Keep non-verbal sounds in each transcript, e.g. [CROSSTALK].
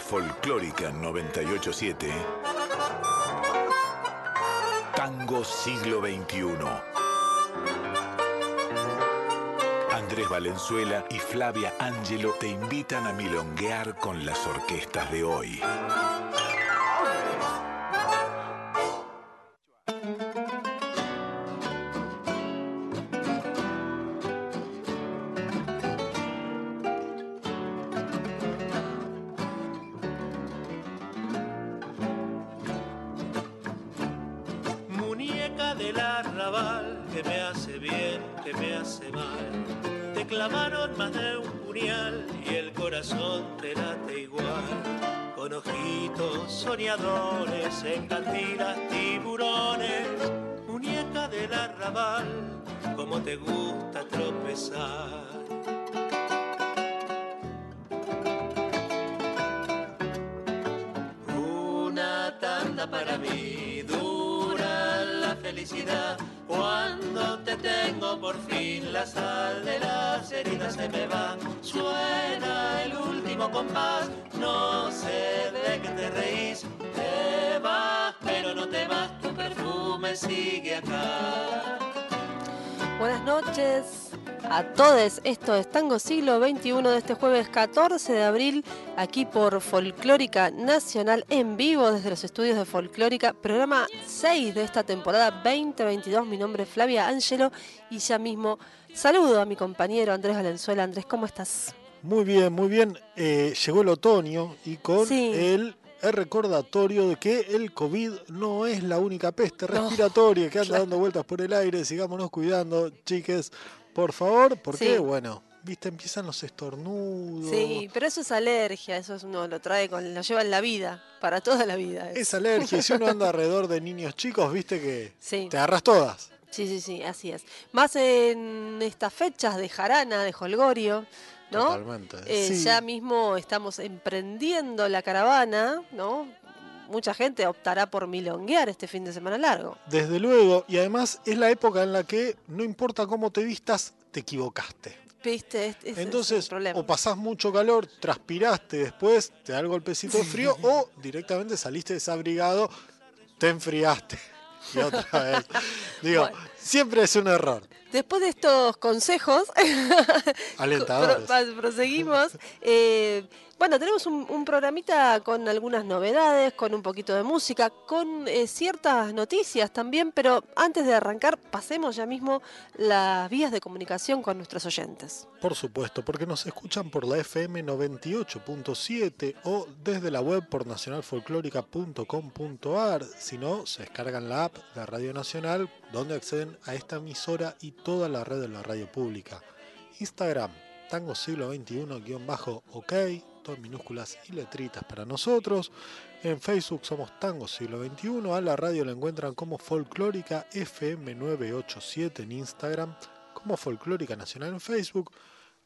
Folclórica 987, Tango Siglo XXI. Andrés Valenzuela y Flavia Angelo te invitan a milonguear con las orquestas de hoy. Noches a todos. Esto es Tango Siglo XXI de este jueves 14 de abril, aquí por Folclórica Nacional en vivo desde los estudios de Folclórica, programa 6 de esta temporada 2022. Mi nombre es Flavia Ángelo y ya mismo saludo a mi compañero Andrés Valenzuela. Andrés, ¿cómo estás? Muy bien, muy bien. Eh, llegó el otoño y con Sí. el, el recordatorio de que el COVID no es la única peste No, respiratoria que anda claro. dando vueltas por el aire. Sigámonos cuidando, chiques, por favor, porque Sí. bueno, viste, empiezan los estornudos. Sí, pero eso es alergia, eso es uno lo trae con, lo lleva en la vida, para toda la vida. Es alergia. y si uno anda [LAUGHS] alrededor de niños chicos, viste que Sí. te agarras todas. Sí, sí, sí, así es. Más en estas fechas de jarana, de holgorio, ¿no? Totalmente. Eh, sí. Ya mismo estamos emprendiendo la caravana, ¿no? Mucha gente optará por milonguear este fin de semana largo. Desde luego, y además es la época en la que no importa cómo te vistas, te equivocaste. ¿Viste? Es- es Entonces, problema. o pasás mucho calor, transpiraste después, te da el golpecito de frío, o directamente saliste desabrigado, te enfriaste. [LAUGHS] Y otra vez. Digo, Bueno. Siempre es un error. Después de estos consejos, [LAUGHS] Alentadores. Pro- proseguimos. Eh, bueno, tenemos un, un programita con algunas novedades, con un poquito de música, con eh, ciertas noticias también, pero antes de arrancar, pasemos ya mismo las vías de comunicación con nuestros oyentes. Por supuesto, porque nos escuchan por la FM 98.7 o desde la web por nacionalfolclórica.com.ar. Si no, se descargan la app de Radio Nacional, donde acceden a esta emisora y toda la red de la radio pública. Instagram, Tango Siglo XXI-OK, todo en minúsculas y letritas para nosotros. En Facebook somos Tango Siglo XXI. A la radio la encuentran como Folclórica FM 987 en Instagram, como Folclórica Nacional en Facebook.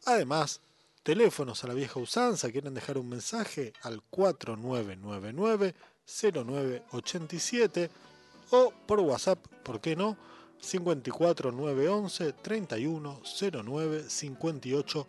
Además, teléfonos a la vieja usanza, quieren dejar un mensaje al 4999-0987 o por WhatsApp, ¿por qué no? 54911 3109 58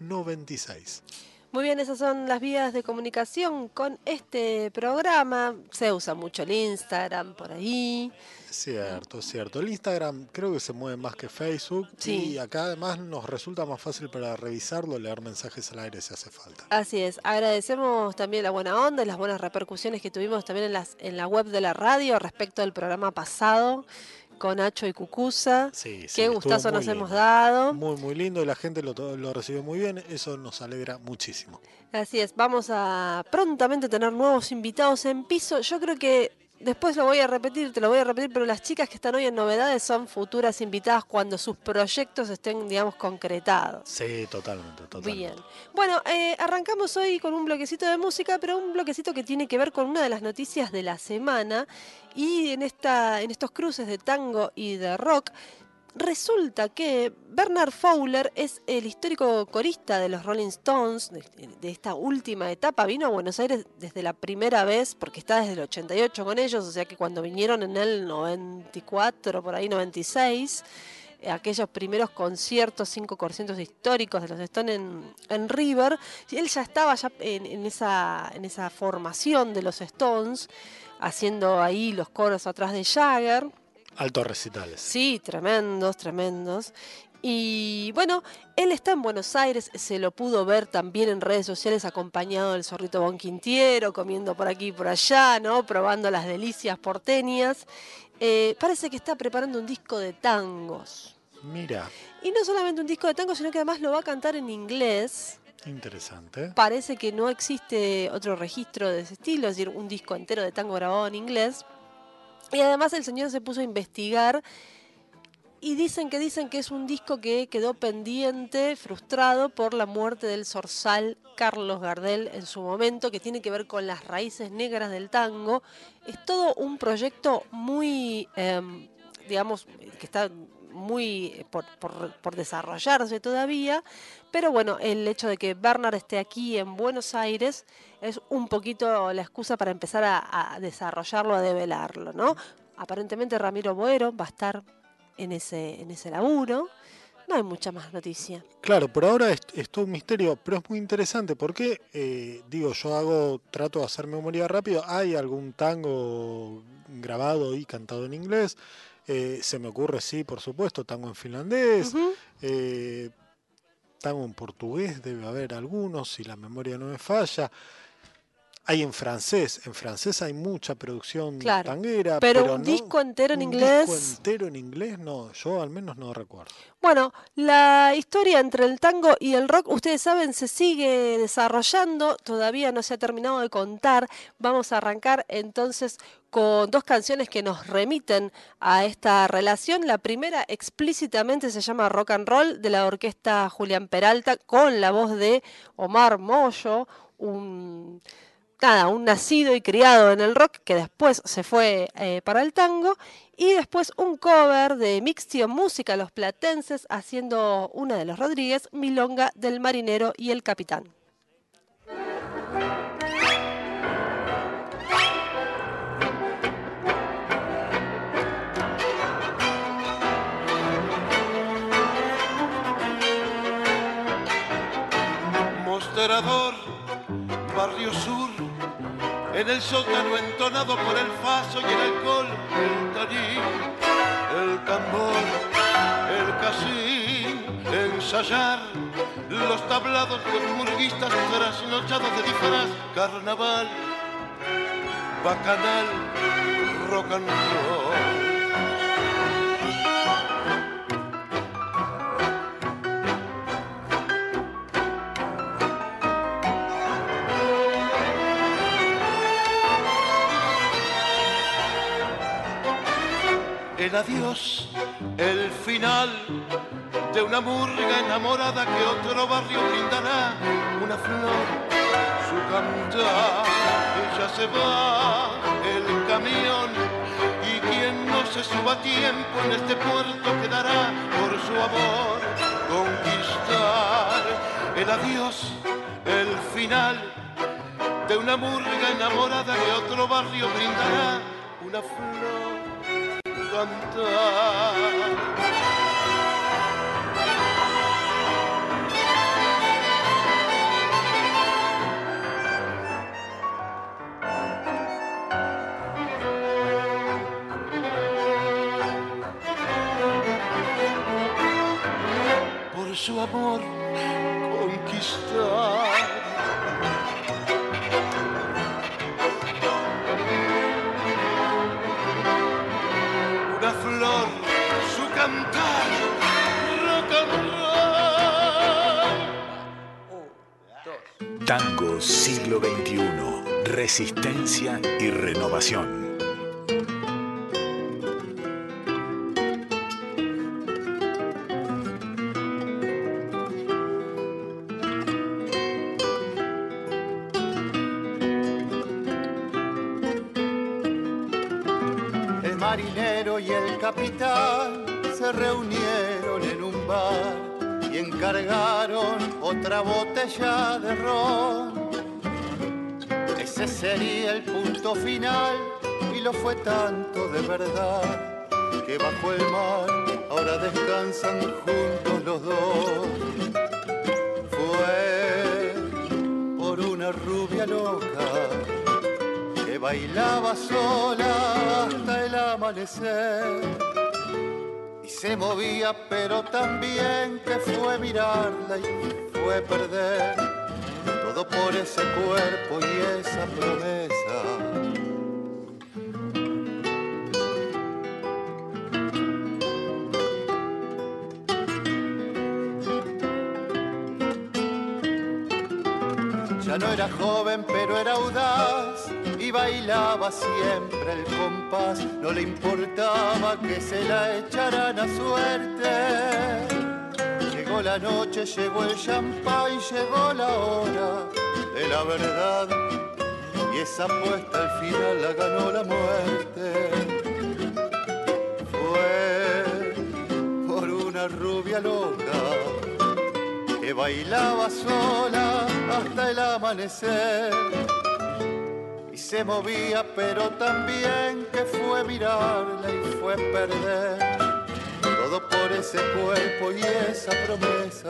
96. Muy bien, esas son las vías de comunicación con este programa. Se usa mucho el Instagram por ahí. Cierto, cierto. El Instagram creo que se mueve más que Facebook Sí. y acá además nos resulta más fácil para revisarlo, leer mensajes al aire si hace falta. Así es, agradecemos también la buena onda y las buenas repercusiones que tuvimos también en, las, en la web de la radio respecto del programa pasado con Nacho y Cucusa. Sí, sí, Qué gustazo nos lindo. hemos dado. Muy, muy lindo y la gente lo, lo recibió muy bien. Eso nos alegra muchísimo. Así es, vamos a prontamente tener nuevos invitados en piso. Yo creo que después lo voy a repetir, te lo voy a repetir, pero las chicas que están hoy en novedades son futuras invitadas cuando sus proyectos estén, digamos, concretados. Sí, totalmente, totalmente. Bien. Bueno, eh, arrancamos hoy con un bloquecito de música, pero un bloquecito que tiene que ver con una de las noticias de la semana. Y en, esta, en estos cruces de tango y de rock, resulta que Bernard Fowler es el histórico corista de los Rolling Stones, de, de esta última etapa. Vino a Buenos Aires desde la primera vez, porque está desde el 88 con ellos, o sea que cuando vinieron en el 94, por ahí 96. eh, aquellos primeros conciertos, cinco conciertos históricos de los Stones en, en River. Él ya estaba ya en, en esa, en esa formación de los Stones, haciendo ahí los coros atrás de Jagger. Altos recitales. Sí, tremendos, tremendos. Y bueno, él está en Buenos Aires, se lo pudo ver también en redes sociales acompañado del zorrito Bonquintiero, comiendo por aquí y por allá, ¿no? Probando las delicias porteñas. Eh, parece que está preparando un disco de tangos. Mira, Y no solamente un disco de tangos, sino que además lo va a cantar en inglés. interesante. Parece que no existe otro registro de ese estilo, es decir, un disco entero de tango grabado en inglés. Y además el señor se puso a investigar y dicen que dicen que es un disco que quedó pendiente, frustrado por la muerte del zorzal Carlos Gardel en su momento, que tiene que ver con las raíces negras del tango. Es todo un proyecto muy, em, digamos, que está muy eh, por, por- desarrollarse todavía, pero bueno, el hecho de que Bernard esté aquí en Buenos Aires es un poquito la excusa para empezar a, desarrollarlo, a develarlo, ¿no? Aparentemente Ramiro Boero va a estar en ese, en ese laburo. No hay mucha más noticia. Claro, por ahora es, es todo un misterio, pero es muy interesante porque, eh, digo, yo hago, trato de hacer memoria rápido, hay algún tango grabado y cantado en inglés, eh, se me ocurre, sí, por supuesto, tango en finlandés, eh, tango en portugués, debe haber algunos, si la memoria no me falla. Hay en francés, en francés hay mucha producción Claro, tanguera, Pero, pero un no- disco entero en un inglés. disco entero en inglés, no, yo al menos no recuerdo. Bueno, la historia entre el tango y el rock, ustedes saben, se sigue desarrollando, todavía no se ha terminado de contar. Vamos a arrancar entonces con dos canciones que nos remiten a esta relación. La primera explícitamente se llama Rock and Roll de la orquesta Julián Peralta con la voz de Omar Moyo, un nada, un nacido y criado en el rock que después se fue eh, para el tango y después un cover de Mixtion Música, los platenses, haciendo una de los Rodríguez, Milonga del Marinero y el Capitán. Mostrador, barrio sur, en el sótano entonado por el faso y el alcohol, el tañín, el tambor, el casín, ensayar los tablados los murguistas trasnochados de disfraz, carnaval, bacanal, rock and roll. El adiós, el final de una murga enamorada que otro barrio brindará. Una flor, su cantar, ella se va, el camión, y quien no se suba a tiempo en este puerto quedará por su amor conquistar el adiós, el final de una murga enamorada que otro barrio brindará. Una flor cantar. Por su amor conquistar. Tango siglo XXI. Resistencia y renovación. De ron. Ese sería el punto final y lo fue tanto de verdad que bajo el mar ahora descansan juntos los dos. Fue por una rubia loca que bailaba sola hasta el amanecer. Y se movía, pero también que fue mirarla y fue perder todo por ese cuerpo y esa promesa no era joven, pero era audaz y bailaba siempre el compás. No le importaba que se la echaran a suerte. Llegó la noche, llegó el champán, llegó la hora de la verdad. Y esa apuesta al final la ganó la muerte. Fue por una rubia loca que bailaba sola hasta el amanecer. Y se movía, pero también que fue mirarla y fue perder. Todo por ese cuerpo y esa promesa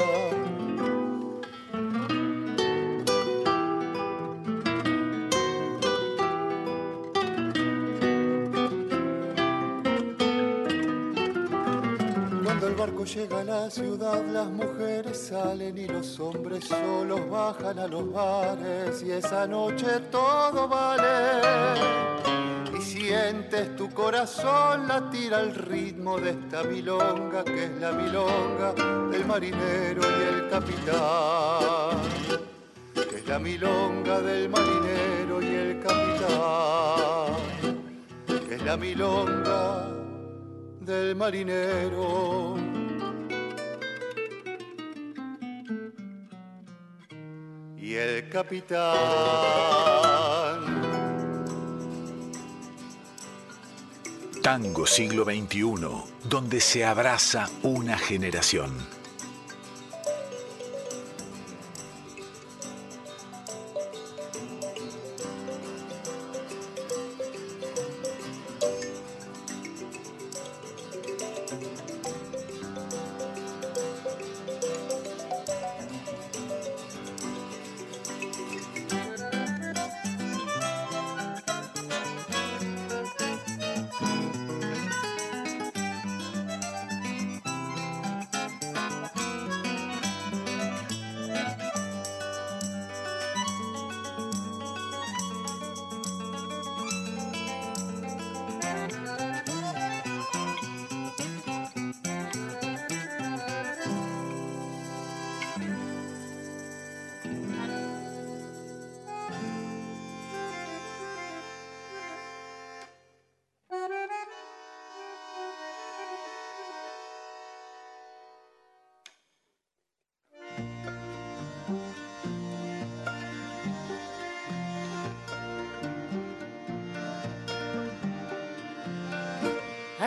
llega a la ciudad, las mujeres salen y los hombres solos bajan a los bares y esa noche todo vale. Sientes tu corazón latir al ritmo de esta milonga que es la milonga del marinero y el capitán. Que es la milonga del marinero y el capitán. Que es la milonga del marinero y el capitán. Tango siglo XXI, donde se abraza una generación.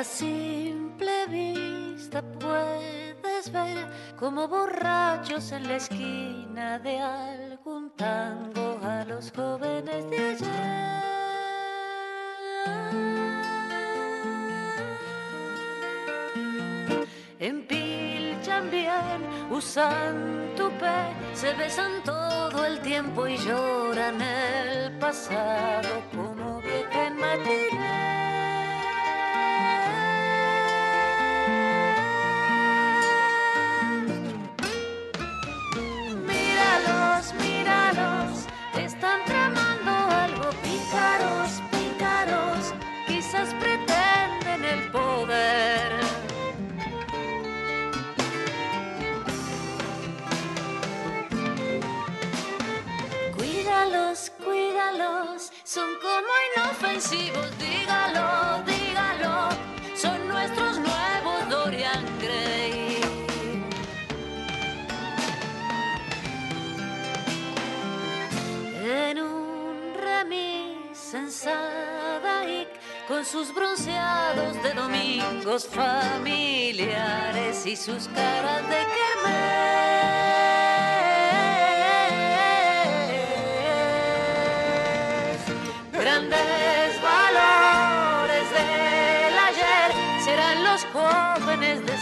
A simple vista puedes ver como borrachos en la esquina de algún tango a los jóvenes de ayer. Empilchan bien, usan tupé, se besan todo el tiempo y lloran el pasado como vieja en sus bronceados de domingos familiares y sus caras de kermés. grandes valores del ayer serán los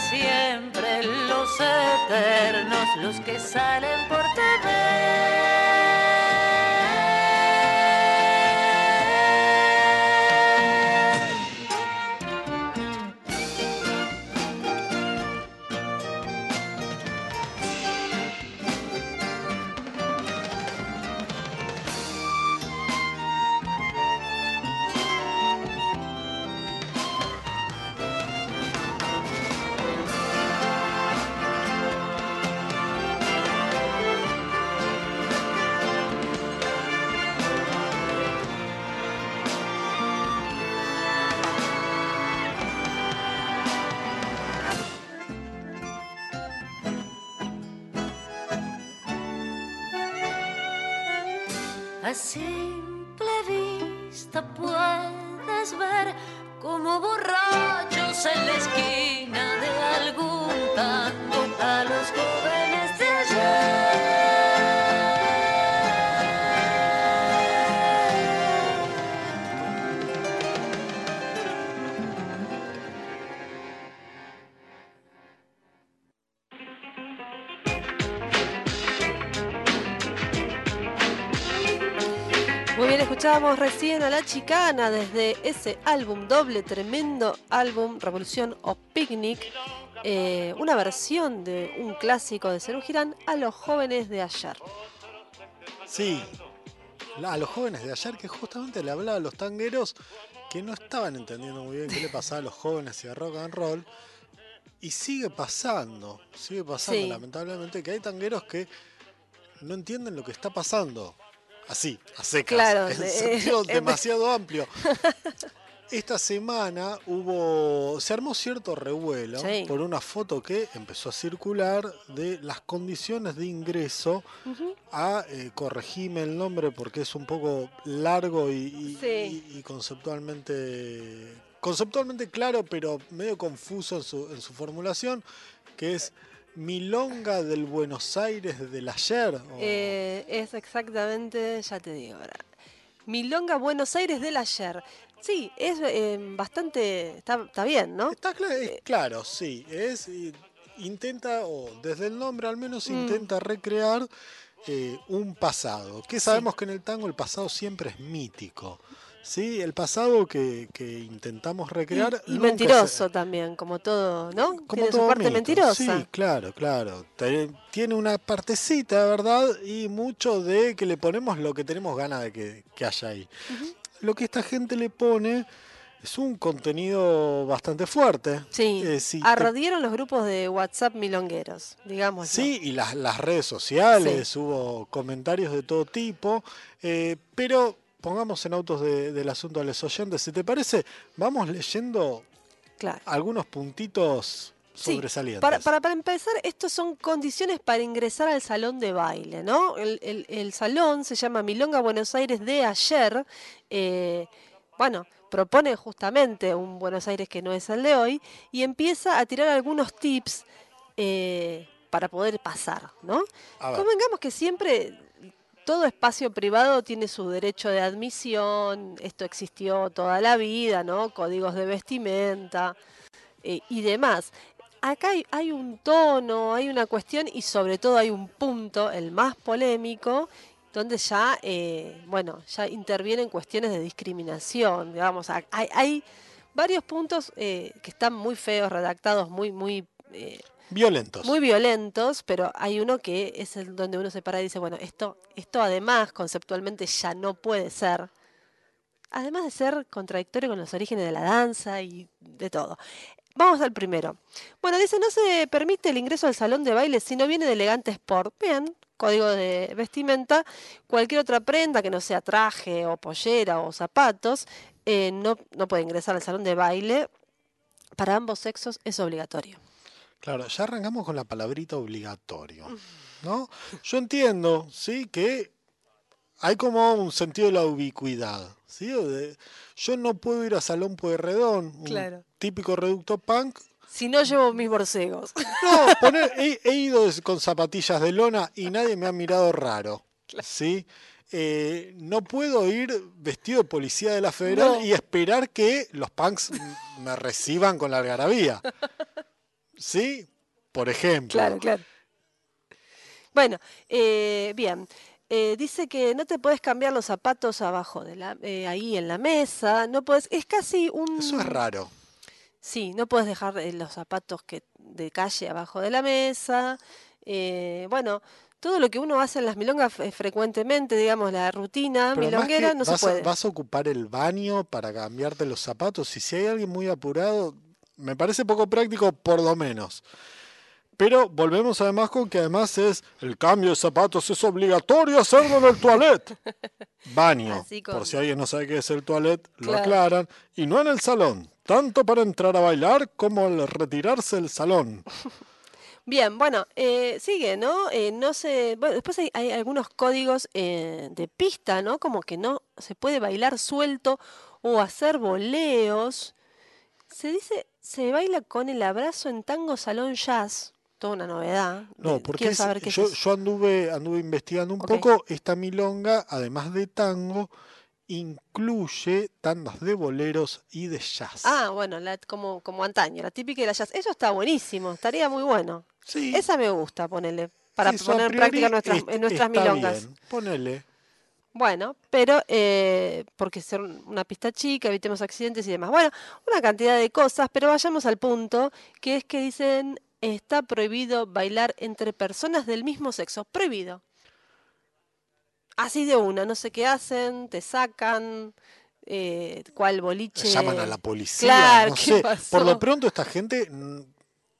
siempre, los eternos, los que salen por TV. Escuchábamos recién a La Chicana desde ese álbum doble, tremendo álbum, Revolución o Picnic, eh, una versión de un clásico de Cerú Girán a los jóvenes de ayer. Sí, a los jóvenes de ayer que justamente le hablaba a los tangueros que no estaban entendiendo muy bien qué le pasaba a los jóvenes y a rock and roll. Y sigue pasando, sigue pasando Sí. lamentablemente que hay tangueros que no entienden lo que está pasando. Así, a secas, Claro, [LAUGHS] en de- sentido [LAUGHS] demasiado amplio. [LAUGHS] Esta semana hubo, se armó cierto revuelo Sí. por una foto que empezó a circular de las condiciones de ingreso a, eh, corregime el nombre porque es un poco largo y, y- Sí. y- y conceptualmente, conceptualmente claro, pero medio confuso en su, en su formulación, que es Milonga del Buenos Aires del ayer. o- Eh, es exactamente, ya te digo ahora. Milonga Buenos Aires del ayer. Sí, es eh, bastante, está, está bien, ¿no? Está es eh, claro, sí, es intenta, o desde el nombre al menos Mm. intenta recrear eh, un pasado, que sabemos que en el tango el pasado siempre es mítico. ¿Sí? El pasado que, que intentamos recrear. Y, y nunca se- mentiroso también, como todo, ¿no? Como Tiene su todo parte mito. mentirosa. Sí, claro, claro. Tiene una partecita, ¿verdad? Y mucho de que le ponemos lo que tenemos ganas de que, que haya ahí. Lo que esta gente le pone es un contenido bastante fuerte. Sí, Eh, sí, te- ardieron los grupos de WhatsApp milongueros, digamos. Sí, y las, las redes sociales, hubo comentarios de todo tipo, eh, pero pongamos en autos de- del asunto a los oyentes, si te parece, vamos leyendo Claro. algunos puntitos Sí, sobresalientes. Para, para, para empezar, estos son condiciones para ingresar al salón de baile, ¿no? El, el- el salón se llama Milonga Buenos Aires de ayer. eh, bueno, propone justamente un Buenos Aires que no es el de hoy y empieza a tirar algunos tips eh, para poder pasar, ¿no? Convengamos que siempre todo espacio privado tiene su derecho de admisión, esto existió toda la vida, ¿no? Códigos de vestimenta eh, y demás. Acá hay, un tono, hay una cuestión y sobre todo hay un punto, el más polémico, donde ya, eh, bueno, ya intervienen cuestiones de discriminación, digamos, ha- hay, varios puntos eh, que están muy feos, redactados, muy, muy Violentos. muy violentos, pero hay uno que es el donde uno se para y dice, bueno, esto, esto además conceptualmente ya no puede ser. Además de ser contradictorio con los orígenes de la danza y de todo. Vamos al primero. Bueno, dice, no se permite el ingreso al salón de baile si no viene de elegante sport. Bien, código de vestimenta. Cualquier otra prenda que no sea traje o pollera o zapatos eh, no, no puede ingresar al salón de baile. Para ambos sexos es obligatorio. Claro, ya arrancamos con la palabrita obligatorio, ¿no? Yo entiendo, sí, que hay como un sentido de la ubicuidad, ¿sí? De- yo no puedo ir a Salón Pueyrredón, un Claro. típico reducto punk. Si no llevo mis borcegos. [LAUGHS] No, poner- he, he ido con zapatillas de lona y nadie me ha mirado raro, ¿sí? Eh, no puedo ir vestido de policía de la federal No. y esperar que los punks me reciban con la algarabía. ¿Sí? Por ejemplo. Claro, claro. Bueno, eh, bien. Eh, dice que no te puedes cambiar los zapatos abajo de la, eh, ahí en la mesa, no puedes, es casi un, Eso es raro. sí, no puedes dejar eh, los zapatos que de calle abajo de la mesa, eh, bueno, todo lo que uno hace en las milongas frecuentemente, digamos la rutina Pero milonguera, no se a, puede. vas a ocupar el baño para cambiarte los zapatos. Y si hay alguien muy apurado, me parece poco práctico, por lo menos. Pero volvemos además con que además es el cambio de zapatos es obligatorio hacerlo en el toilet. [LAUGHS] Baño, por si alguien no sabe qué es el toilet, lo aclaran. Y no en el salón, tanto para entrar a bailar como al retirarse del salón. [LAUGHS] Bien, bueno, eh, sigue, ¿no? Eh, no se, bueno, después hay, hay algunos códigos eh, de pista, ¿no? Como que no se puede bailar suelto o hacer boleos. Se dice, se baila con el abrazo en tango salón jazz. Toda una novedad. No, porque quiero es- saber qué es yo, anduve, anduve investigando un poco. Esta milonga, además de tango, incluye tandas de boleros y de jazz. Ah, bueno, la- como, como antaño, la típica de la jazz. Eso está buenísimo, estaría muy bueno. sí, Esa me gusta, ponerle, para eso poner en práctica nuestras, en milongas. bien, ponele. Bueno, pero eh, porque ser un- una pista chica, evitemos accidentes y demás. Bueno, una cantidad de cosas, pero vayamos al punto, que es que dicen está prohibido bailar entre personas del mismo sexo. Prohibido. Así de una, no sé qué hacen, te sacan, eh, cuál boliche. Llaman a la policía, Claro, no ¿qué sé. Por lo pronto esta gente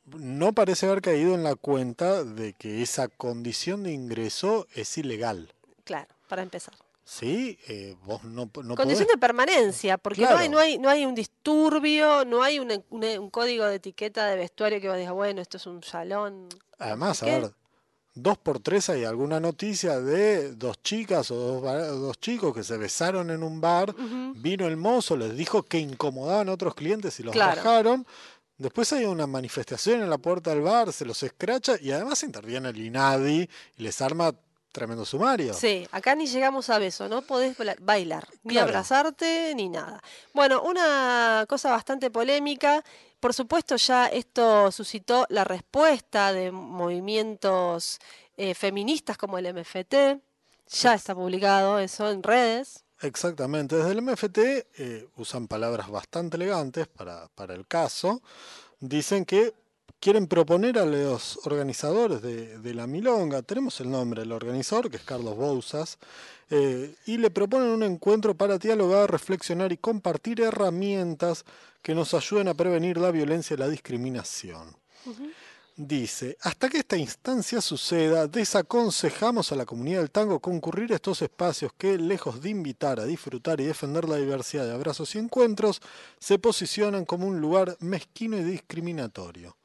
no parece haber caído en la cuenta de que esa condición de ingreso es ilegal. Claro, para empezar. ¿Sí? Eh, vos no, no Condición podés- de permanencia, porque no, hay, no, hay, no hay un disturbio, no hay una- un código de etiqueta de vestuario que vos digas, bueno, esto es un salón. Además, a qué. ver, dos por tres hay alguna noticia de dos chicas o dos, chicos que se besaron en un bar, vino el mozo, les dijo que incomodaban a otros clientes y los Claro. bajaron. Después hay una manifestación en la puerta del bar, se los escracha y además interviene el INADI y les arma tremendo sumario. Sí, acá ni llegamos a beso, no podés bailar, ni Claro. abrazarte, ni nada. Bueno, una cosa bastante polémica, por supuesto ya esto suscitó la respuesta de movimientos eh, feministas como el MFT, ya está publicado eso en redes. Exactamente, desde el MFT eh, usan palabras bastante elegantes para, para el caso. Dicen que quieren proponer a los organizadores de, de la Milonga, tenemos el nombre del organizador, que es Carlos Bouzas, eh, y le proponen un encuentro para dialogar, reflexionar y compartir herramientas que nos ayuden a prevenir la violencia y la discriminación. Dice, hasta que esta instancia suceda, desaconsejamos a la comunidad del tango concurrir a estos espacios que, lejos de invitar a disfrutar y defender la diversidad de abrazos y encuentros, se posicionan como un lugar mezquino y discriminatorio.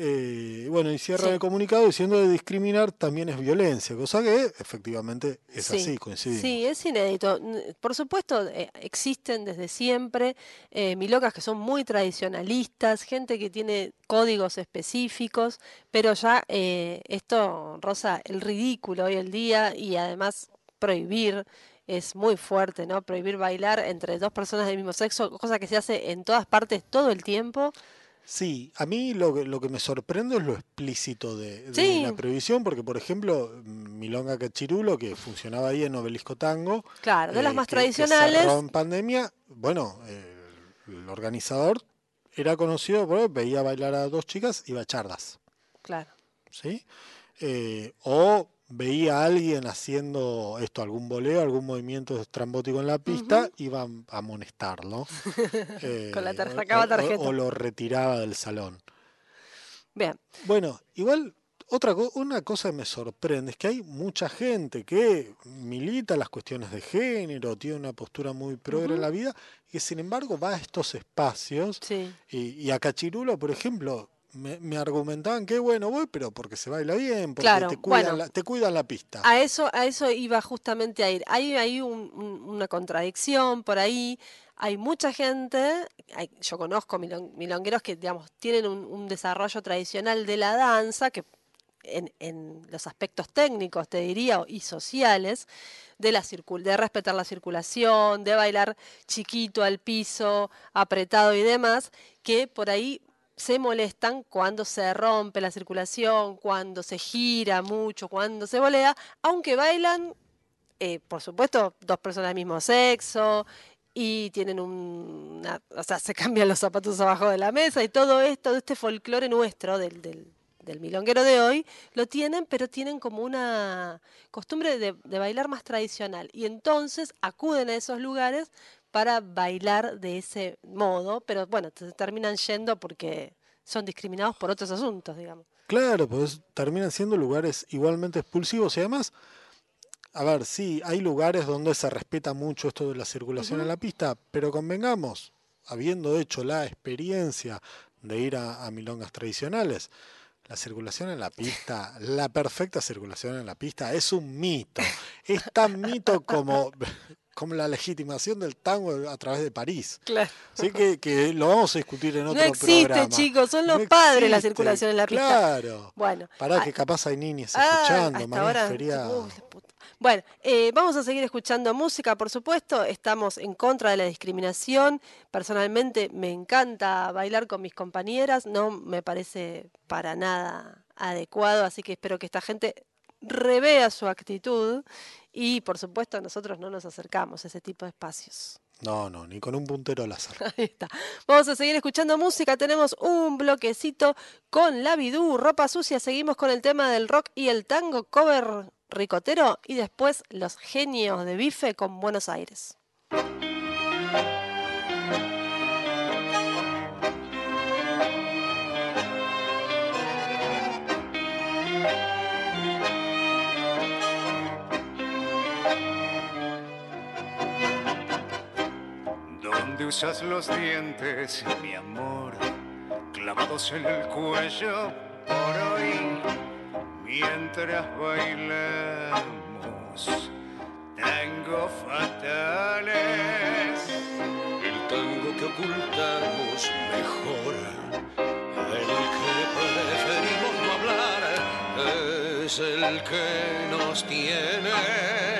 Eh, bueno, y cierra Sí. el comunicado diciendo que discriminar también es violencia, cosa que efectivamente es Sí, así, coincidimos. Sí, es inédito. Por supuesto, eh, existen desde siempre eh, milongas que son muy tradicionalistas, gente que tiene códigos específicos, pero ya eh, esto roza el ridículo hoy el día y además prohibir es muy fuerte, ¿no? Prohibir bailar entre dos personas del mismo sexo, cosa que se hace en todas partes todo el tiempo. Sí, a mí lo que, lo que me sorprende es lo explícito de, de Sí. la prohibición, porque por ejemplo, Milonga Cachirulo, que funcionaba ahí en Obelisco Tango, Claro, de las eh, más que- tradicionales. en pandemia, bueno, eh, el organizador era conocido porque veía bailar a dos chicas y bachardas, Claro. ¿sí? Eh, o veía a alguien haciendo esto, algún boleo, algún movimiento estrambótico en la pista, iba a amonestarlo. eh, [LAUGHS] Con la o- sacaba o- tarjeta. o lo retiraba del salón. Bien. Bueno, igual otra una cosa que me sorprende es que hay mucha gente que milita las cuestiones de género, tiene una postura muy progre en la vida, y que sin embargo va a estos espacios Sí. y, y a Cachirulo, por ejemplo, me, me argumentaban que bueno, voy, pero porque se baila bien, porque Claro, te, cuidan bueno. la, te cuidan la pista. A eso, a eso iba justamente a ir. Hay, hay un- un- una contradicción por ahí. Hay mucha gente, hay- yo conozco milon- milongueros que, digamos, tienen un, un desarrollo tradicional de la danza, que en, en los aspectos técnicos, te diría, y sociales, de, la circul de respetar la circulación, de bailar chiquito al piso, apretado y demás, que por ahí se molestan cuando se rompe la circulación, cuando se gira mucho, cuando se volea, aunque bailan, eh, por supuesto, dos personas del mismo sexo y tienen un, o sea, se [LAUGHS] cambian los zapatos abajo de la mesa y todo esto, este folclore nuestro del, del, del milonguero de hoy, lo tienen, pero tienen como una costumbre de, de bailar más tradicional. Y entonces acuden a esos lugares para bailar de ese modo, pero bueno, te terminan yendo porque son discriminados por otros asuntos, digamos. Claro, pues terminan siendo lugares igualmente expulsivos y además, a ver, sí, hay lugares donde se respeta mucho esto de la circulación en la pista, pero convengamos, habiendo hecho la experiencia de ir a, a milongas tradicionales, la circulación en la pista, la perfecta circulación en la pista es un mito. Es tan mito como, [LAUGHS] como la legitimación del tango a través de París. Claro. Así que, que lo vamos a discutir en No otro existe, programa. chicos, son los No padres la existe, circulación en la pista. Claro. Bueno, Pará ah, que capaz hay niñas ah, escuchando, hasta ahora. la puta. Bueno, eh, vamos a seguir escuchando música, por supuesto. Estamos en contra de la discriminación. Personalmente me encanta bailar con mis compañeras. No me parece para nada adecuado, así que espero que esta gente revea su actitud y, por supuesto, nosotros no nos acercamos a ese tipo de espacios. No, no, ni con un puntero láser. [LAUGHS] Ahí está. Vamos a seguir escuchando música. Tenemos un bloquecito con la bidú, ropa sucia. Seguimos con el tema del rock y el tango cover ricotero y después los genios de bife con Buenos Aires. ¿Dónde usas los dientes, mi amor? Clavados en el cuello por hoy, mientras bailamos tango fatales. El tango que ocultamos mejor, el que preferimos no hablar, es el que nos tiene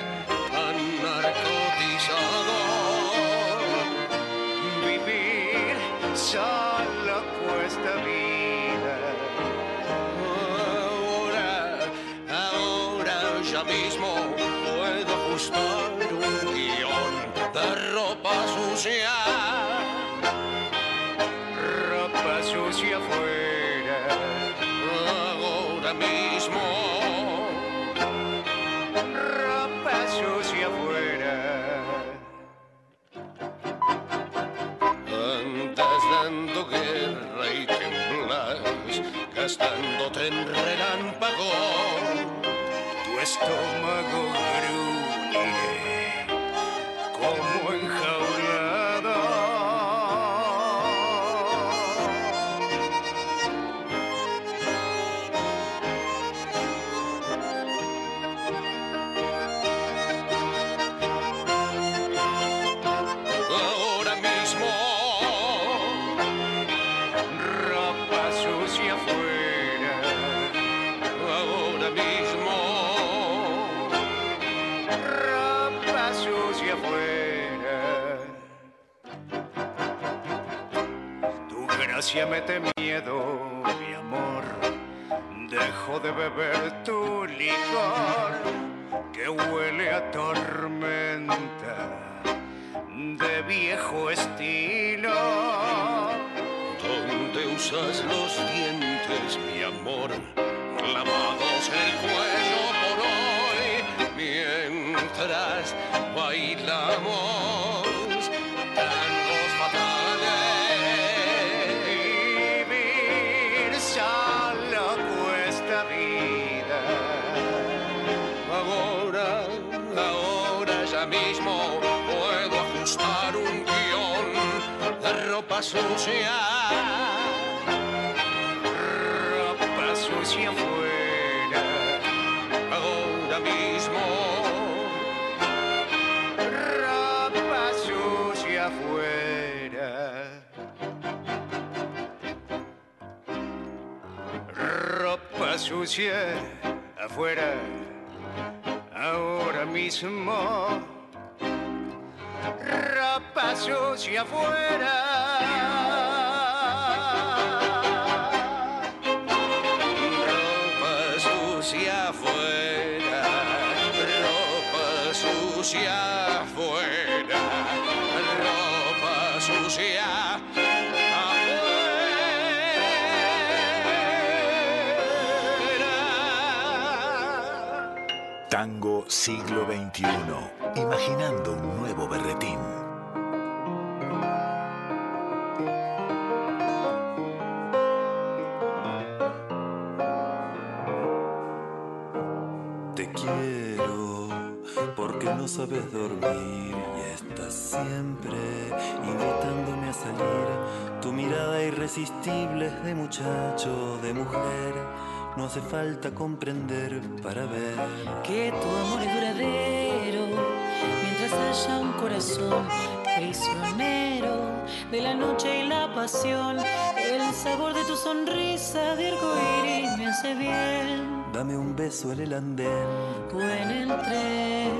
gastándote en relámpago. Tu estómago mete miedo, mi amor. Dejo de beber tu licor que huele a tormenta de viejo estilo. donde usas los dientes, mi amor, clavados el cuello por hoy, mientras bailamos ropa sucia. Ropa sucia afuera. Ahora mismo, Ropa sucia afuera. Ropa sucia afuera. Ahora mismo rapazos y afuera. sucia afuera, ropa sucia afuera, ropa sucia afuera. Tango siglo XXI. Imaginando un nuevo berretín. Te quiero porque no sabes dormir y estás siempre invitándome a salir. Tu mirada irresistible es de muchacho, de mujer. No hace falta comprender para ver. que tu amor es duradero, mientras haya un corazón prisionero de la noche y la pasión. El sabor de tu sonrisa de arcoíris me hace bien. Dame un beso en el andén. O en el tren,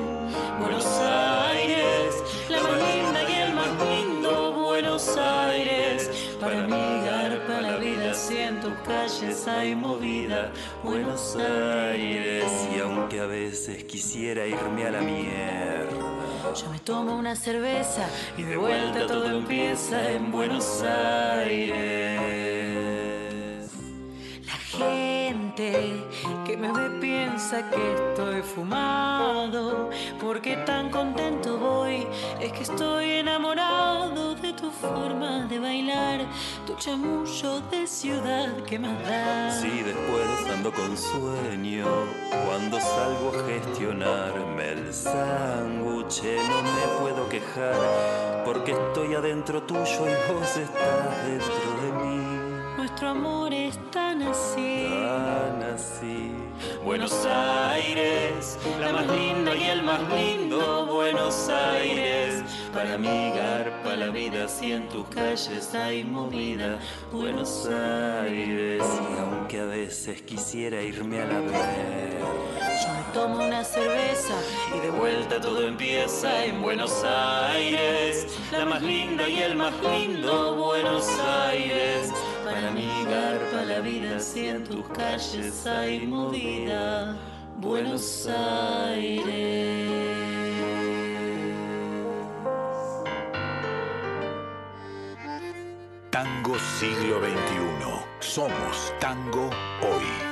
Buenos Aires, la más linda y el más lindo Buenos Aires. Para mí garpa la vida, si en tus calles hay movida. Buenos Aires. Y aunque a veces quisiera irme a la mierda. Yo me tomo una cerveza y de vuelta todo empieza en Buenos Aires. La gente que me ve piensa que estoy fumado, porque tan contento voy, es que estoy enamorado de tu forma de bailar, tu chamullo de ciudad que más da. Si después ando con sueño, cuando salgo a gestionarme el sándwich, no me puedo quejar, porque estoy adentro tuyo y vos estás dentro de mí. Nuestro amor es tan así. Tan así. Buenos Aires, la más linda y el más lindo Buenos Aires. Para mí garpa la vida si en tus calles hay movida. Buenos Aires. Y aunque a veces quisiera irme a la ver. Yo me tomo una cerveza y de vuelta todo empieza en Buenos Aires. La más linda y el más lindo Buenos Aires. Para garpa la vida si en tus calles hay movida. Buenos Aires. Tango siglo XXI. Somos tango hoy.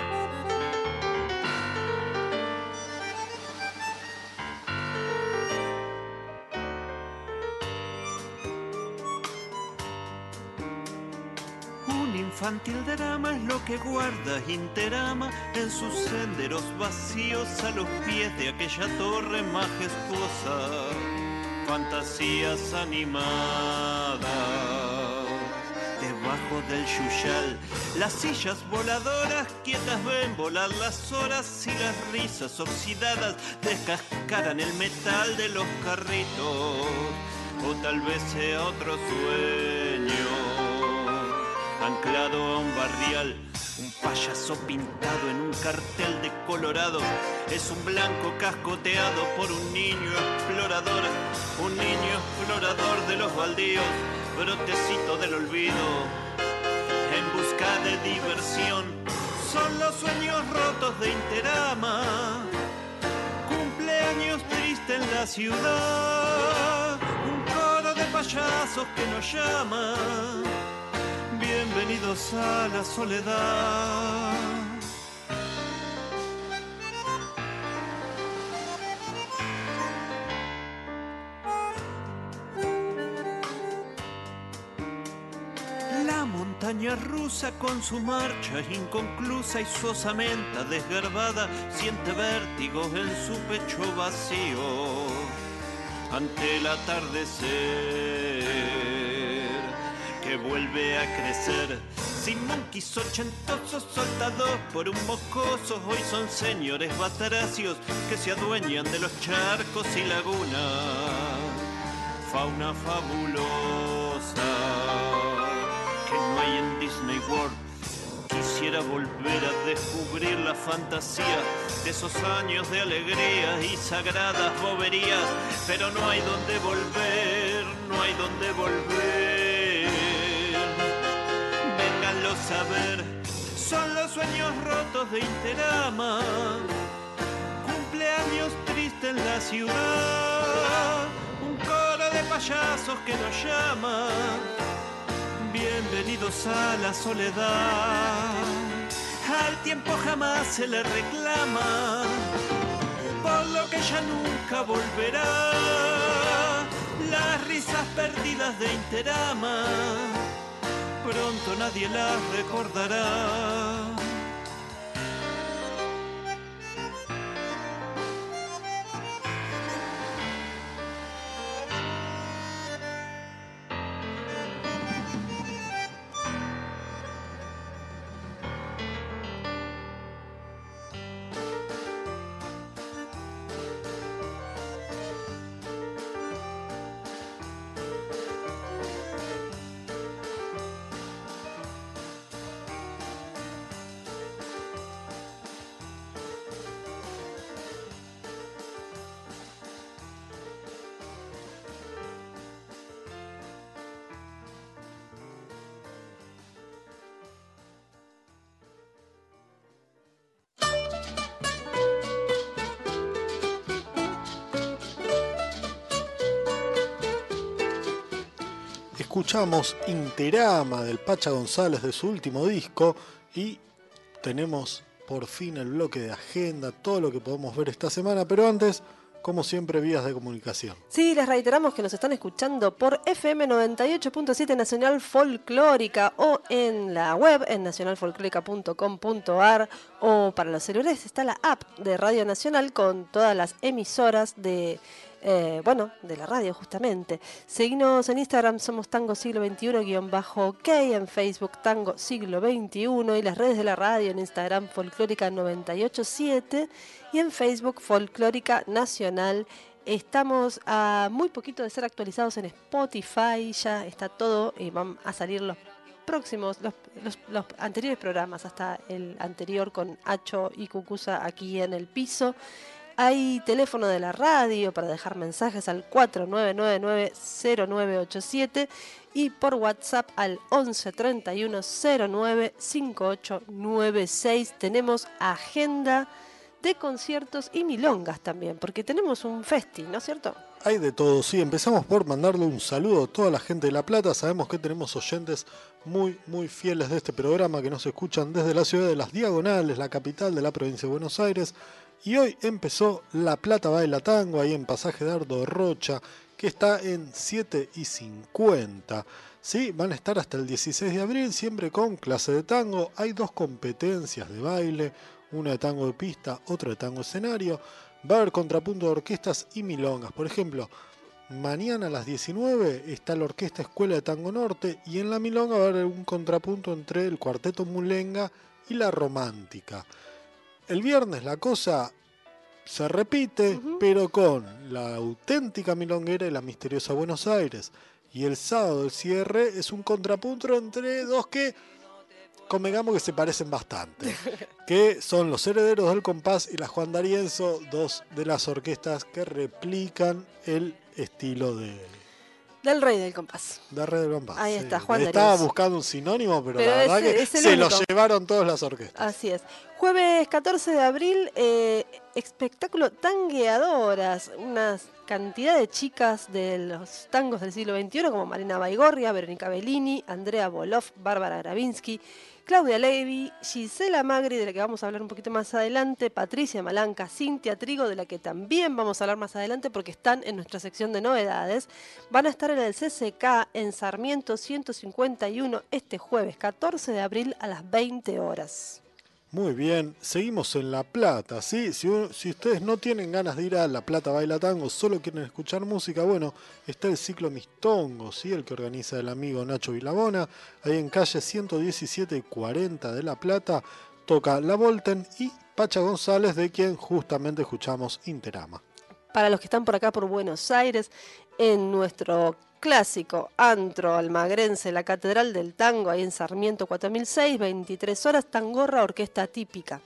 Infantil drama es lo que guarda Interama en sus senderos vacíos a los pies de aquella torre majestuosa. Fantasías animadas. Debajo del yuyal, las sillas voladoras quietas ven volar las horas y las risas oxidadas descascaran el metal de los carritos. O tal vez sea otro sueño anclado a un barrial. Un payaso pintado en un cartel de colorado es un blanco cascoteado por un niño explorador, un niño explorador de los baldíos, brotecito del olvido, en busca de diversión. Son los sueños rotos de Interama, cumpleaños triste en la ciudad, un coro de payasos que nos llama. Bienvenidos a la soledad. La montaña rusa con su marcha inconclusa y su osamenta desgarbada siente vértigos en su pecho vacío ante el atardecer que vuelve a crecer. Sin monquis ochentosos soltados por un mocoso, hoy son señores bataracios que se adueñan de los charcos y lagunas. Fauna fabulosa que no hay en Disney World. Quisiera volver a descubrir la fantasía de esos años de alegría y sagradas boberías, pero no hay donde volver, no hay donde volver. Saber, son los sueños rotos de Interama, cumpleaños triste en la ciudad. payasos que nos llaman. Bienvenidos a la soledad. Al tiempo jamás se le reclama, por lo que ya nunca volverá. Las risas perdidas de Interama, pronto nadie las recordará. Escuchamos Interama del Pacha González de su último disco y tenemos por fin el bloque de agenda, todo lo que podemos ver esta semana, pero antes, como siempre, vías de comunicación. Sí, les reiteramos que nos están escuchando por FM 98.7 Nacional Folclórica o en la web en nacionalfolclórica.com.ar o para los celulares está la app de Radio Nacional con todas las emisoras de eh, bueno, de la radio justamente. Seguimos en Instagram, somos Tango Siglo XXI-OK, en Facebook Tango Siglo XXI y las redes de la radio en Instagram Folclórica 987 y en Facebook Folclórica Nacional. Estamos a muy poquito de ser actualizados en Spotify, ya está todo y van a salir los próximos, los, los, anteriores programas, hasta el anterior con Hacho y Cucusa aquí en el piso. Hay teléfono de la radio para dejar mensajes al 4999-0987 y por WhatsApp al 11 31 09 5896. Tenemos agenda de conciertos y milongas también, porque tenemos un festi, ¿no es cierto? Hay de todo, sí. Empezamos por mandarle un saludo a toda la gente de La Plata. Sabemos que tenemos oyentes muy, muy fieles de este programa que nos escuchan desde la ciudad de Las Diagonales, la capital de la provincia de Buenos Aires. Y hoy empezó La Plata Baila Tango ahí en Pasaje Dardo Rocha, que está en 7 y 50. ¿Sí? Van a estar hasta el 16 de abril, siempre con clase de tango. Hay dos competencias de baile, una de tango de pista, otra de tango escenario. Va a haber contrapunto de orquestas y milongas. Por ejemplo, mañana a las 19 está la Orquesta Escuela de Tango Norte y en la milonga va a haber un contrapunto entre el Cuarteto Mulenga y la Romántica. El viernes la cosa se repite, pero con la auténtica milonguera y la misteriosa Buenos Aires. Y el sábado el cierre es un contrapunto entre dos que convengamos que se parecen bastante, [LAUGHS] que son los herederos del compás y la Juan D'Arienzo, dos de las orquestas que replican el estilo de, del rey del compás. Del rey del compás. Ahí está, Juan Estaba buscando un sinónimo, pero, la verdad que se lo llevaron todas las orquestas. Así es. Jueves 14 de abril, eh, espectáculo Tangueadoras. Una cantidad de chicas de los tangos del siglo XXI, como Marina Baigorria, Verónica Bellini, Andrea Boloff, Bárbara Gravinsky Claudia Levy, Gisela Magri, de la que vamos a hablar un poquito más adelante, Patricia Malanca, Cintia Trigo, de la que también vamos a hablar más adelante porque están en nuestra sección de novedades. Van a estar en el CCK en Sarmiento 151 este jueves 14 de abril a las 20 horas. Muy bien, seguimos en La Plata, ¿sí? Si, ustedes no tienen ganas de ir a La Plata Baila Tango, solo quieren escuchar música, bueno, está el ciclo Mistongo, ¿sí? El que organiza el amigo Nacho Vilabona, ahí en calle 117 y 40 de La Plata, toca La Volten y Pacha González, de quien justamente escuchamos Interama. Para los que están por acá por Buenos Aires, en nuestro clásico, antro almagrense, la Catedral del Tango, ahí en Sarmiento 4006, 23 horas, Tangorra, orquesta típica.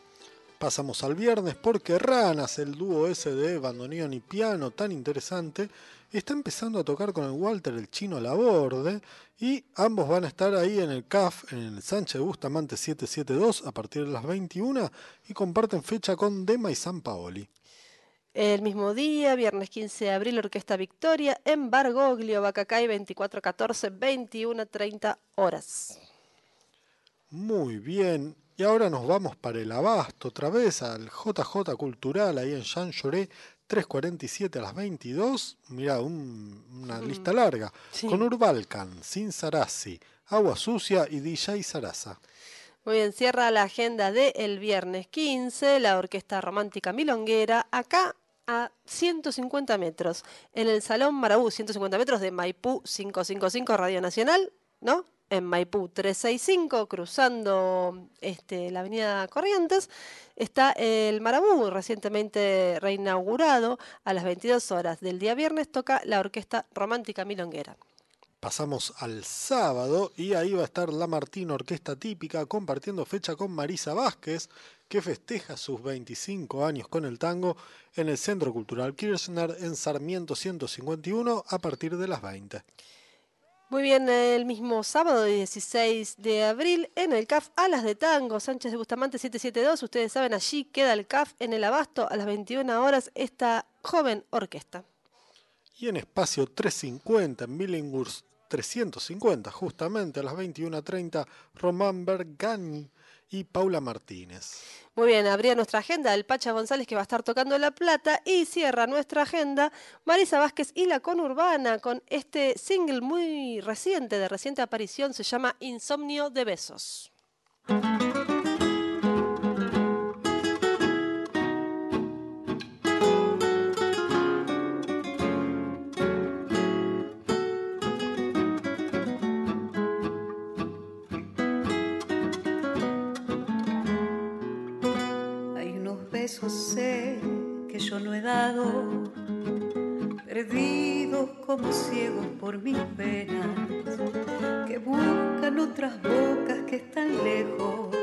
Pasamos al viernes porque Ranas, el dúo ese de bandoneón y piano tan interesante, está empezando a tocar con el Walter el chino Laborde y ambos van a estar ahí en el CAF, en el Sánchez Bustamante 772 a partir de las 21 y comparten fecha con Dema y San Paoli. El mismo día, viernes 15 de abril, Orquesta Victoria en Bargoglio, Bacacay 2414, 21.30 horas. Muy bien. Y ahora nos vamos para el Abasto, otra vez al JJ Cultural, ahí en Jean Lloré, 3.47 a las 22. Mirá, un- una lista larga. Sí. Con Urbalcan, Sin Sarasi, Agua Sucia y DJ Sarasa. Muy bien, cierra la agenda de el viernes 15, la Orquesta Romántica Milonguera, acá a 150 metros, en el Salón Marabú, 150 metros de Maipú 555 Radio Nacional, ¿no? En Maipú 365, cruzando este, la avenida Corrientes, está el Marabú, recientemente reinaugurado, a las 22 horas del día viernes toca la Orquesta Romántica Milonguera. Pasamos al sábado y ahí va a estar la Martín Orquesta Típica compartiendo fecha con Marisa Vázquez, que festeja sus 25 años con el tango en el Centro Cultural Kirchner en Sarmiento 151 a partir de las 20. Muy bien, el mismo sábado 16 de abril en el CAF Alas de Tango, Sánchez de Bustamante 772, ustedes saben, allí queda el CAF en el Abasto a las 21 horas esta joven orquesta. Y en espacio 350 en Billinghurst 350, justamente a las 21.30, Román Bergani y Paula Martínez. Muy bien, abría nuestra agenda el Pacha González que va a estar tocando La Plata y cierra nuestra agenda Marisa Vázquez y la conurbana con este single muy reciente, de reciente aparición, se llama Insomnio de Besos. Sé que yo no he dado, perdidos como ciegos por mis penas, que buscan otras bocas que están lejos,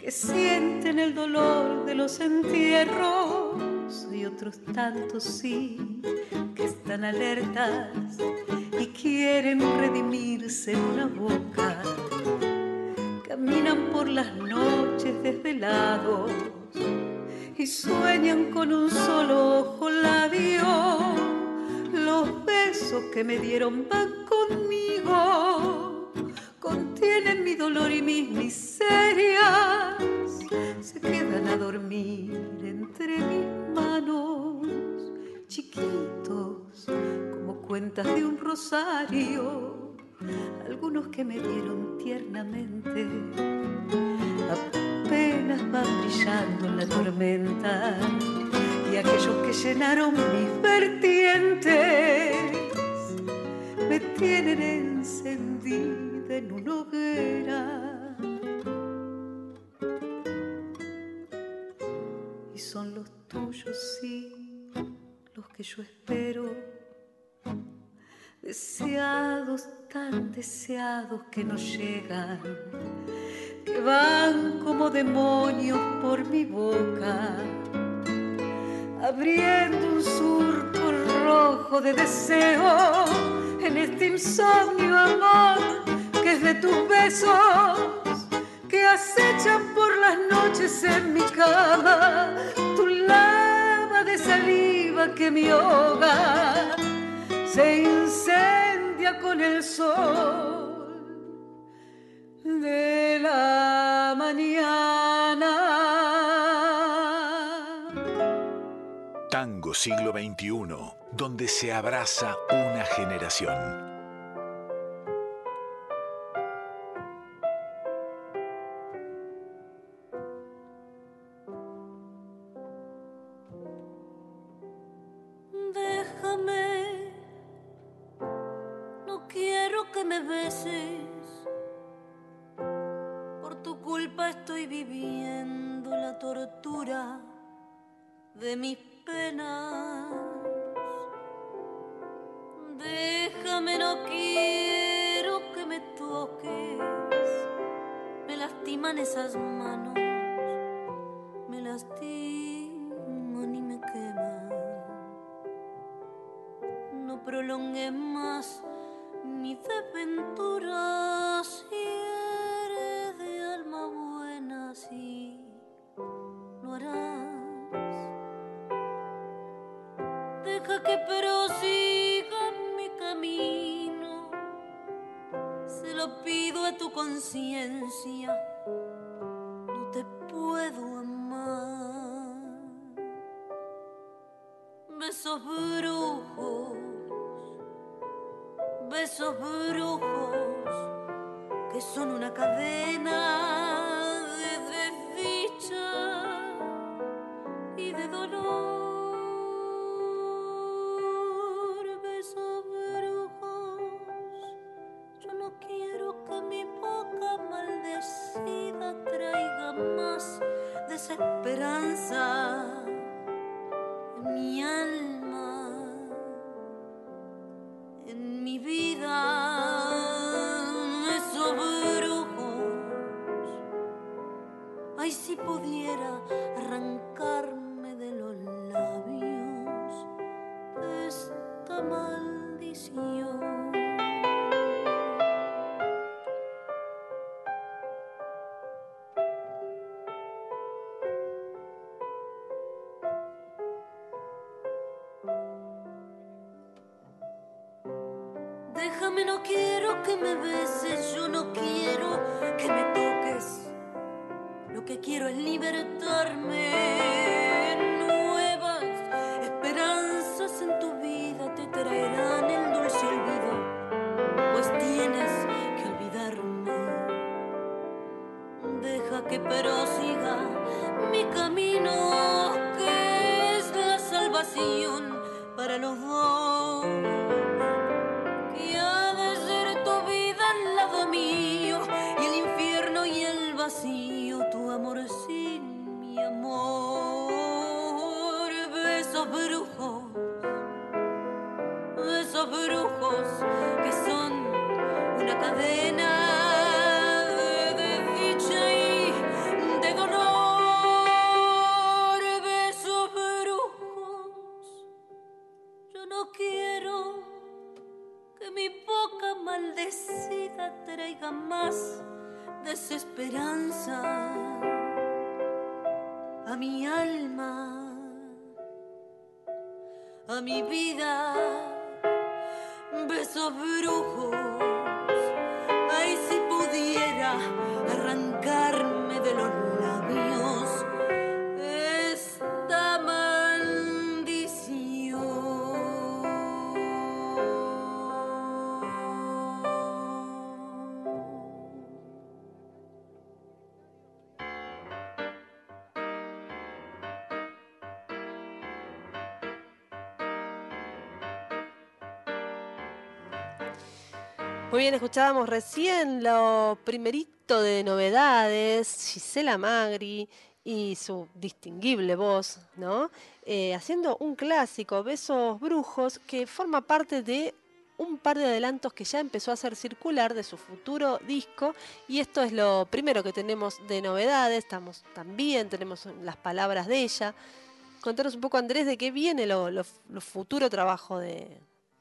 que sienten el dolor de los entierros y otros tantos sí que están alertas y quieren redimirse en una boca caminan por las noches desvelados y sueñan con un solo ojo labio. Los besos que me dieron van conmigo, contienen mi dolor y mis miserias. Se quedan a dormir entre mis manos, chiquitos como cuentas de un rosario algunos que me dieron tiernamente, apenas van brillando en la tormenta, y aquellos que llenaron mis vertientes me tienen encendida en una hoguera. Y son los tuyos, sí, los que yo espero deseados, tan deseados que no llegan, que van como demonios por mi boca, abriendo un surco rojo de deseo en este insomnio amor que es de tus besos. Que acechan por las noches en mi cama, tu lava de saliva que me ahoga se incendia con el sol de la mañana. Tango siglo XXI, donde se abraza una generación. Beses. Por tu culpa estoy viviendo la tortura de mis penas. Déjame, no quiero que me toques. Me lastiman esas manos, me lastiman y me queman no prolongue más mi desventura si eres de alma buena, sí lo harás. Deja que prosiga mi camino. Se lo pido a tu conciencia. Que es la salvación para los dos que ha de ser tu vida al lado mío y el infierno y el vacío, tu amor sin mi amor. Besos brujos, besos brujos que son una cadena traiga más desesperanza a mi alma, a mi vida. Besos brujos, ay si pudiera arrancarme de los bien, escuchábamos recién lo primerito de novedades, Gisela Magri y su distinguible voz, ¿no? Eh, haciendo un clásico, Besos Brujos, que forma parte de un par de adelantos que ya empezó a hacer circular de su futuro disco y esto es lo primero que tenemos de novedades, estamos también tenemos las palabras de ella. Contanos un poco Andrés de qué viene lo, lo- lo futuro trabajo de,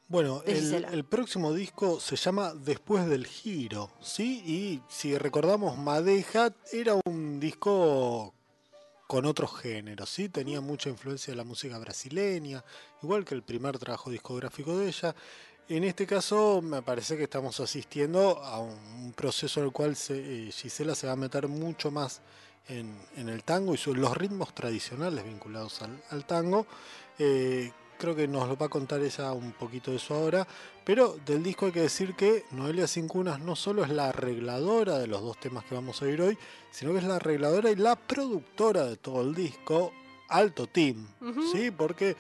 Bueno, el, próximo disco se llama Después del Giro, ¿sí? Y si recordamos, Madeja era un disco con otros géneros, ¿sí? Tenía mucha influencia de la música brasileña, igual que el primer trabajo discográfico de ella. En este caso, me parece que estamos asistiendo a un proceso en el cual se- eh, Gisela se va a meter mucho más en, en el tango y su- los ritmos tradicionales vinculados al, al tango. Eh, creo que nos lo va a contar ella un poquito de eso ahora, pero del disco hay que decir que Noelia Cincunas no solo es la arregladora de los dos temas que vamos a oír hoy, sino que es la arregladora y la productora de todo el disco, alto team. ¿sí? Porque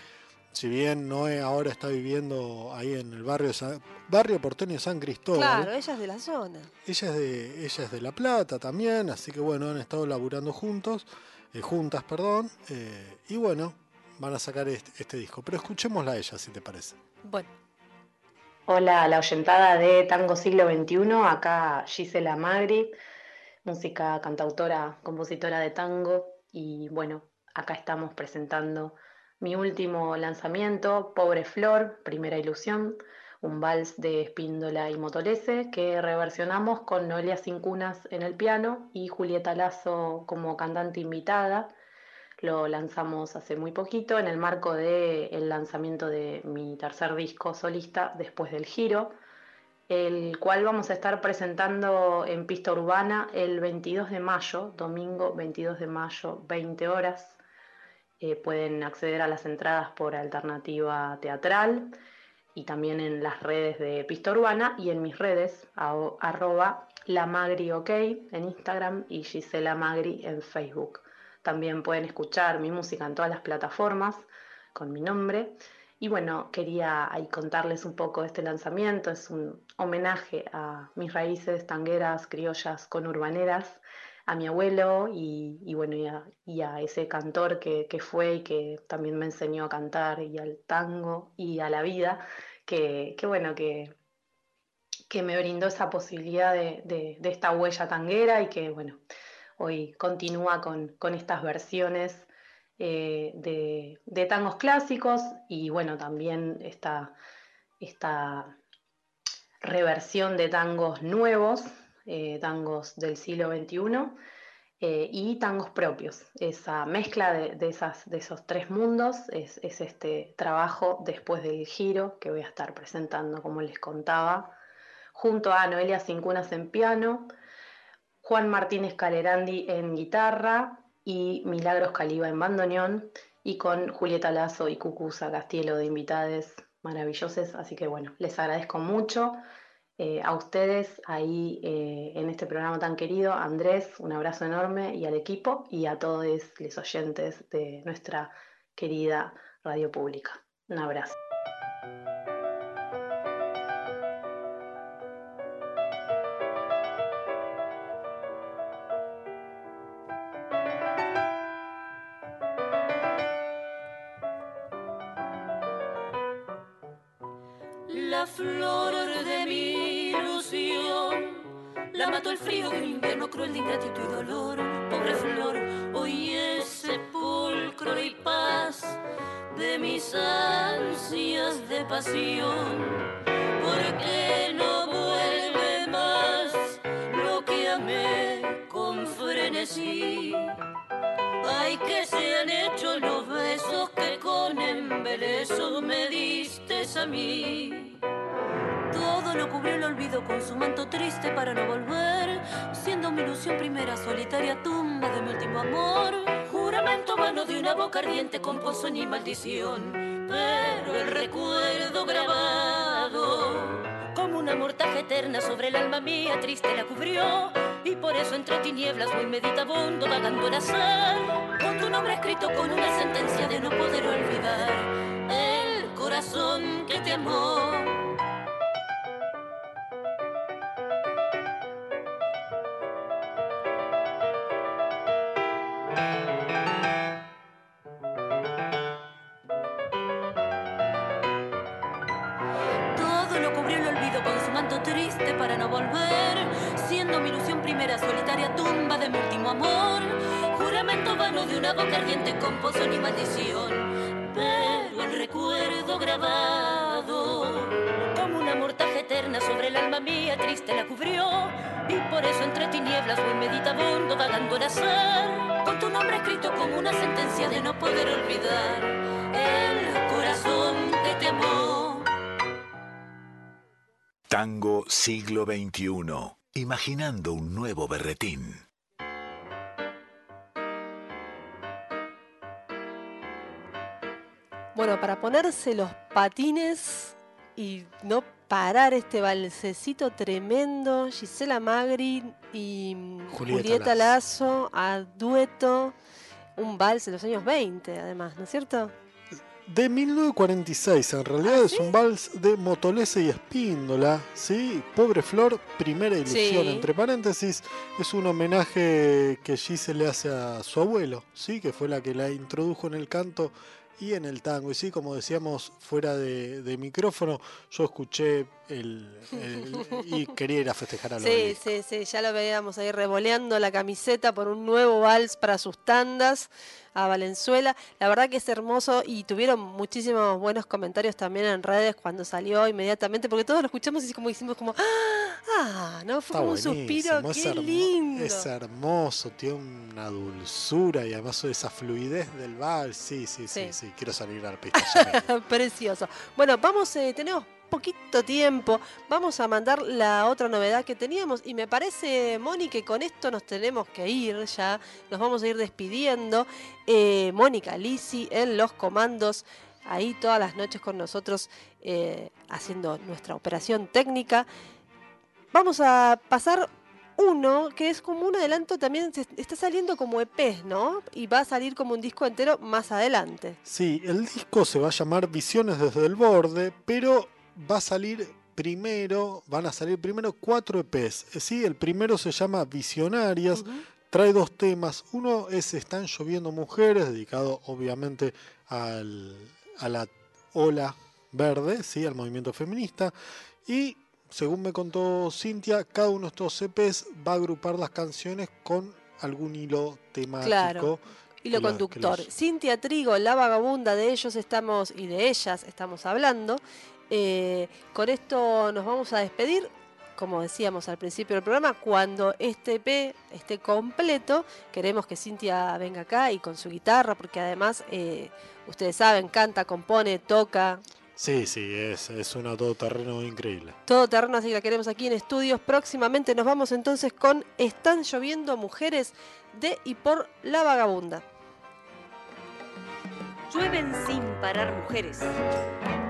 si bien Noé ahora está viviendo ahí en el barrio, San- barrio porteño de San Cristóbal, Claro, ella es de la zona. ella es de ella es de La Plata también, así que bueno, han estado laburando juntos, eh, juntas, perdón, eh, y bueno, van a sacar este, este disco. Pero escuchémosla a ella, si te parece. Bueno, Hola, la oyentada de Tango Siglo XXI, acá Gisela Magri, música, cantautora, compositora de tango y bueno, acá estamos presentando mi último lanzamiento, Pobre Flor, Primera Ilusión, un vals de Espíndola y Motolese que reversionamos con Noelia Cincunas en el piano y Julieta Lazo como cantante invitada. Lo lanzamos hace muy poquito en el marco del lanzamiento de mi tercer disco solista después del giro, el cual vamos a estar presentando en pista urbana el 22 de mayo, domingo 22 de mayo, 20 horas. Eh, pueden acceder a las entradas por alternativa teatral y también en las redes de Pista Urbana y en mis redes, arroba lamagriok en Instagram y Gisela Magri en Facebook. También pueden escuchar mi música en todas las plataformas con mi nombre. Y bueno, quería ahí contarles un poco de este lanzamiento. Es un homenaje a mis raíces tangueras, criollas, conurbaneras, a mi abuelo y, bueno, y a, ese cantor que, fue y que también me enseñó a cantar y al tango y a la vida, que, bueno, que, que me brindó esa posibilidad de, esta huella tanguera y que bueno, hoy continúa con, estas versiones eh, de, tangos clásicos y bueno, también esta, esta reversión de tangos nuevos eh, tangos del siglo XXI eh, y tangos propios. Esa mezcla de, esas, de esos tres mundos es, este trabajo después del giro que voy a estar presentando, como les contaba, junto a Noelia Cincunas en piano, Juan Martínez Calerandi en guitarra y Milagros Caliba en bandoneón y con Julieta Lazo y Cucusa Castielo de invitades maravillosos. Así que bueno, les agradezco mucho. Eh, a ustedes ahí eh, en este programa tan querido. Andrés, un abrazo enorme y al equipo y a todos los oyentes de nuestra querida radio pública. Un abrazo. Mató el frío de un invierno cruel de ingratitud y dolor. Pobre flor, hoy es sepulcro y paz de mis ansias de pasión. Porque no vuelve más lo que amé con frenesí. Ay, que se han hecho los besos que con embeleso me diste a mí. Todo lo cubrió el olvido con su manto triste para no volver, siendo mi ilusión primera solitaria tumba de mi último amor. Juramento vano de una boca ardiente con pozo ni maldición, pero el recuerdo grabado como una mortaja eterna sobre el alma mía triste la cubrió y por eso entre tinieblas voy meditabundo vagando el azar con tu nombre escrito con una sentencia de no poder olvidar el corazón que te amó tinieblas voy meditabundo vagando al azar con tu nombre escrito como una sentencia de no poder olvidar el corazón te amó Tango siglo XXI. Imaginando un nuevo berretín. Bueno, para ponerse los patines y no parar este balsecito tremendo, Gisela Magri y Julieta, Lazo a dueto, un vals de los años 20 además, ¿no es cierto? de 1946. En realidad ¿Ah, es un vals de Motolese y Espíndola, ¿sí? Pobre Flor, primera ilusión. Entre paréntesis, es un homenaje que Gise le hace a su abuelo, ¿sí? Que fue la que la introdujo en el canto y en el tango. Y sí, como decíamos fuera de, micrófono, yo escuché el, [LAUGHS] y quería ir a festejar a los Sí, sí, sí, ya lo veíamos ahí revoleando la camiseta por un nuevo vals para sus tandas a Valenzuela. La verdad que es hermoso y tuvieron muchísimos buenos comentarios también en redes cuando salió inmediatamente, porque todos lo escuchamos y como hicimos como, ah, no, fue como un suspiro, qué lindo. Es hermoso, tiene una dulzura y además esa fluidez del vals. Sí, sí, sí, Sí. sí, quiero salir a la pista. [LAUGHS] Precioso. Bueno, vamos, eh, tenemos poquito tiempo. Vamos a mandar la otra novedad que teníamos. Y me parece, Moni, que con esto nos tenemos que ir ya. Nos vamos a ir despidiendo. Eh, Mónica Lisi en los comandos. Ahí todas las noches con nosotros eh, haciendo nuestra operación técnica. Vamos a pasar uno que es como un adelanto también. Está saliendo como EP, ¿no? Y va a salir como un disco entero más adelante. Sí, el disco se va a llamar Visiones desde el borde, pero va a salir primero, van a salir primero cuatro EPs. Eh, Sí, el primero se llama Visionarias, trae dos temas. Uno es Están lloviendo mujeres, dedicado obviamente al, a la ola verde, ¿sí? al movimiento feminista. Y según me contó Cintia, cada uno de estos EPs va a agrupar las canciones con algún hilo temático. Claro. Hilo la- conductor. los- Cintia Trigo, la vagabunda, de ellos estamos y de ellas estamos hablando. Eh, con esto nos vamos a despedir. Como decíamos al principio del programa, cuando este EP esté completo, queremos que Cintia venga acá y con su guitarra, porque además, eh, ustedes saben, canta, compone, toca, Sí, sí, es, es un todoterreno increíble. todo terreno, así que la queremos aquí en estudios. Próximamente nos vamos entonces con Están lloviendo mujeres de y por la vagabunda. Llueven sin parar mujeres,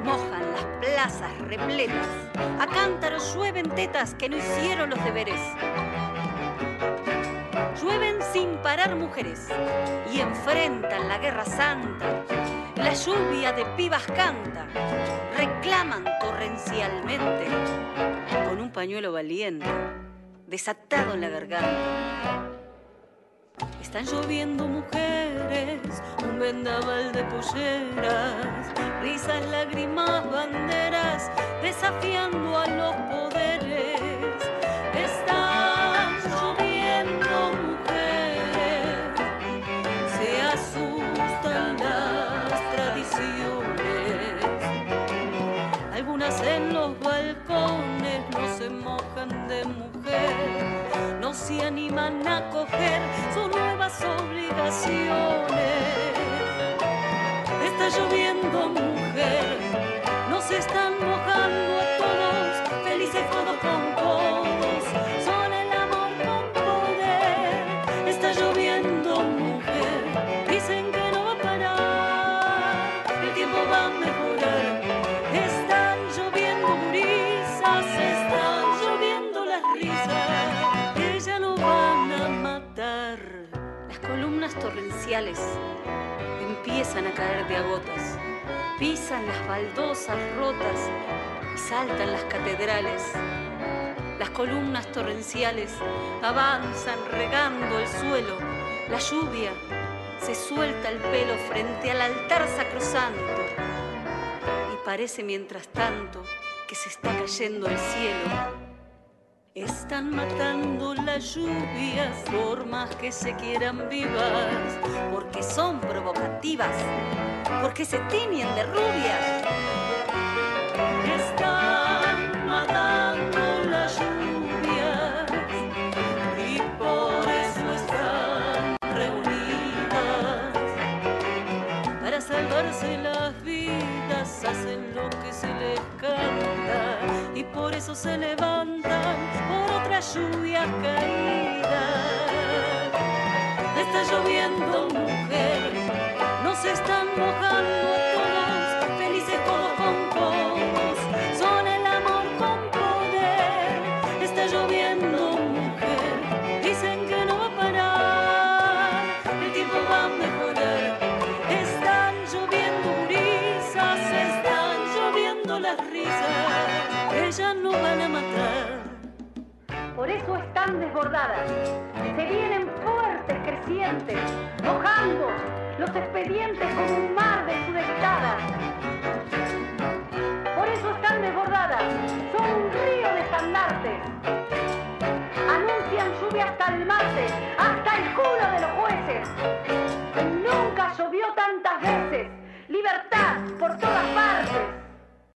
mojan las plazas repletas, a cántaros llueven tetas que no hicieron los deberes. Llueven sin parar mujeres y enfrentan la guerra santa. La lluvia de pibas canta, reclaman torrencialmente con un pañuelo valiente, desatado en la garganta. Están lloviendo mujeres, un vendaval de polleras, risas, lágrimas, banderas, desafiando a los poderes. Se animan a coger sus nuevas obligaciones. Está lloviendo mujer, nos están columnas torrenciales empiezan a caer de a gotas, pisan las baldosas rotas y saltan las catedrales. Las columnas torrenciales avanzan regando el suelo, la lluvia se suelta el pelo frente al altar sacrosanto y parece mientras tanto que se está cayendo el cielo. Están matando las lluvias por más que se quieran vivas, porque son provocativas, porque se tiñen de rubias. Están matando las lluvias y por eso están reunidas para salvarse las vidas hacen lo que se les canta y por eso se levantan otra lluvia caída. Está lloviendo mujer, nos están mojando desbordadas. Se vienen fuertes crecientes, mojando los expedientes como un mar de su. Por eso están desbordadas, son un río de estandartes. Anuncian lluvia hasta el martes, hasta el culo de los jueces. Nunca llovió tantas veces.